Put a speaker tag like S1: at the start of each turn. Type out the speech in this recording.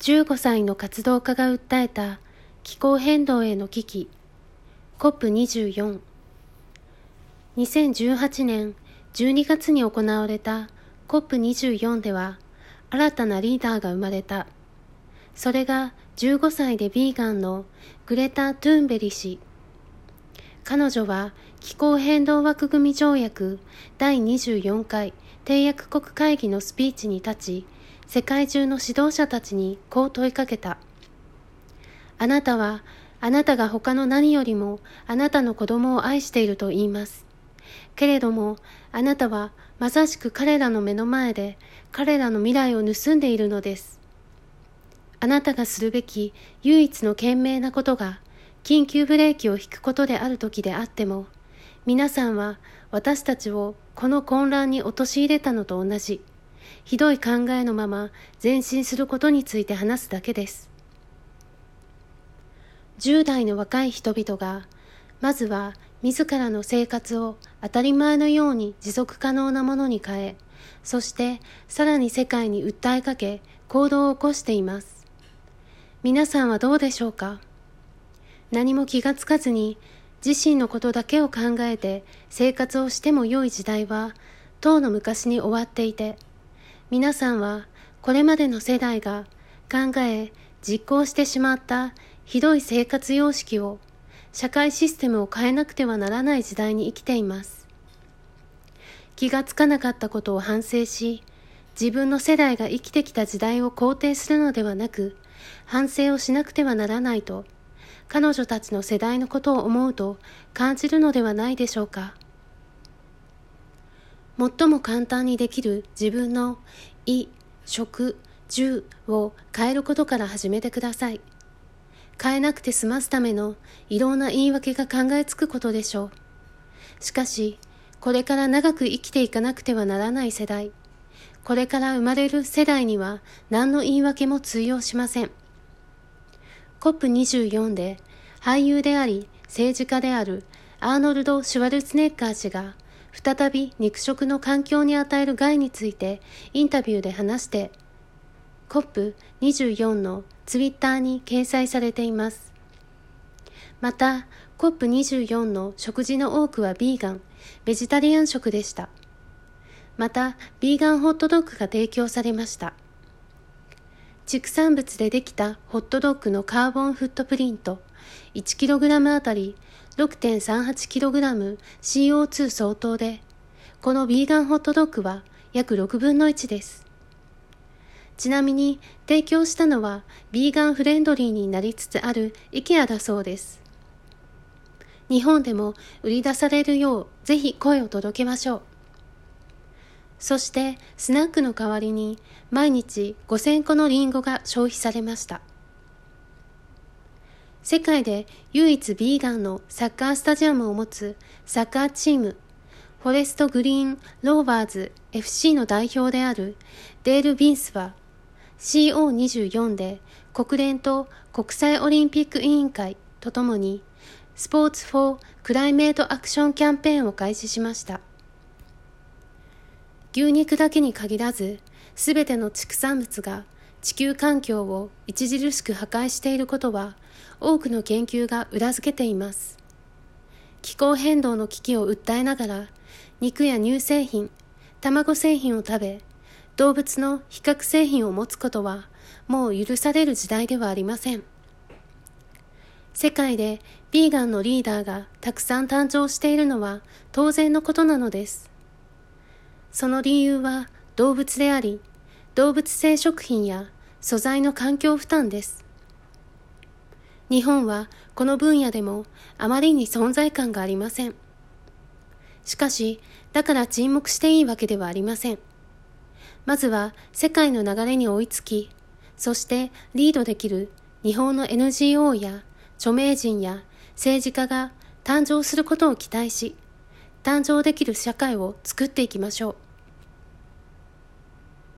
S1: 15歳の活動家が訴えた気候変動への危機。COP24 2018年12月に行われた COP24 では新たなリーダーが生まれた。それが15歳でビーガンのグレタ・トゥーンベリ氏。彼女は気候変動枠組条約第24回締約国会議のスピーチに立ち世界中の指導者たちにこう問いかけた。あなたは、あなたが他の何よりもあなたの子供を愛していると言います。けれども、あなたはまさしく彼らの目の前で彼らの未来を盗んでいるのです。あなたがするべき唯一の賢明なことが、緊急ブレーキを引くことである時であっても、皆さんは私たちをこの混乱に陥れたのと同じ。ひどい考えのまま前進することについて話すだけです。10代の若い人々が、まずは自らの生活を当たり前のように持続可能なものに変え、そしてさらに世界に訴えかけ行動を起こしています。皆さんはどうでしょうか？何も気がつかずに自身のことだけを考えて生活をしても良い時代は、当の昔に終わっていて、皆さんはこれまでの世代が考え実行してしまったひどい生活様式を社会システムを変えなくてはならない時代に生きています。気がつかなかったことを反省し、自分の世代が生きてきた時代を肯定するのではなく、反省をしなくてはならないと、彼女たちの世代のことを思うと感じるのではないでしょうか。最も簡単にできる自分の衣、食、住を変えることから始めてください。変えなくて済ますためのいろんな言い訳が考えつくことでしょう。しかし、これから長く生きていかなくてはならない世代、これから生まれる世代には何の言い訳も通用しません。COP24 で俳優であり政治家であるアーノルド・シュワルツネッガー氏が再び肉食の環境に与える害についてインタビューで話して COP24 のツイッターに掲載されています。また COP24 の食事の多くはビーガン、ベジタリアン食でした。また、ビーガンホットドッグが提供されました。畜産物でできたホットドッグのカーボンフットプリント 1kg あたり 6.38kg CO2 相当で、このビーガンホットドッグは約6分の1です。ちなみに提供したのはビーガンフレンドリーになりつつある IKEA だそうです。日本でも売り出されるようぜひ声を届けましょう。そしてスナックの代わりに毎日5000個のリンゴが消費されました。世界で唯一ビーガンのサッカースタジアムを持つサッカーチーム、フォレストグリーンローバーズ FC の代表であるデール・ビンスは CO24 で国連と国際オリンピック委員会とともに Sports for Climate Action キャンペーンを開始しました。牛肉だけに限らず、すべての畜産物が地球環境を著しく破壊していることは多くの研究が裏付けています。気候変動の危機を訴えながら肉や乳製品、卵製品を食べ、動物の比較製品を持つことはもう許される時代ではありません。世界でビーガンのリーダーがたくさん誕生しているのは当然のことなのです。その理由は動物であり、動物性食品や素材の環境負担です。日本はこの分野でもあまりに存在感がありません。しかし、だから沈黙していいわけではありません。まずは世界の流れに追いつき、そしてリードできる日本の NGO や著名人や政治家が誕生することを期待し、誕生できる社会を作っていきましょう。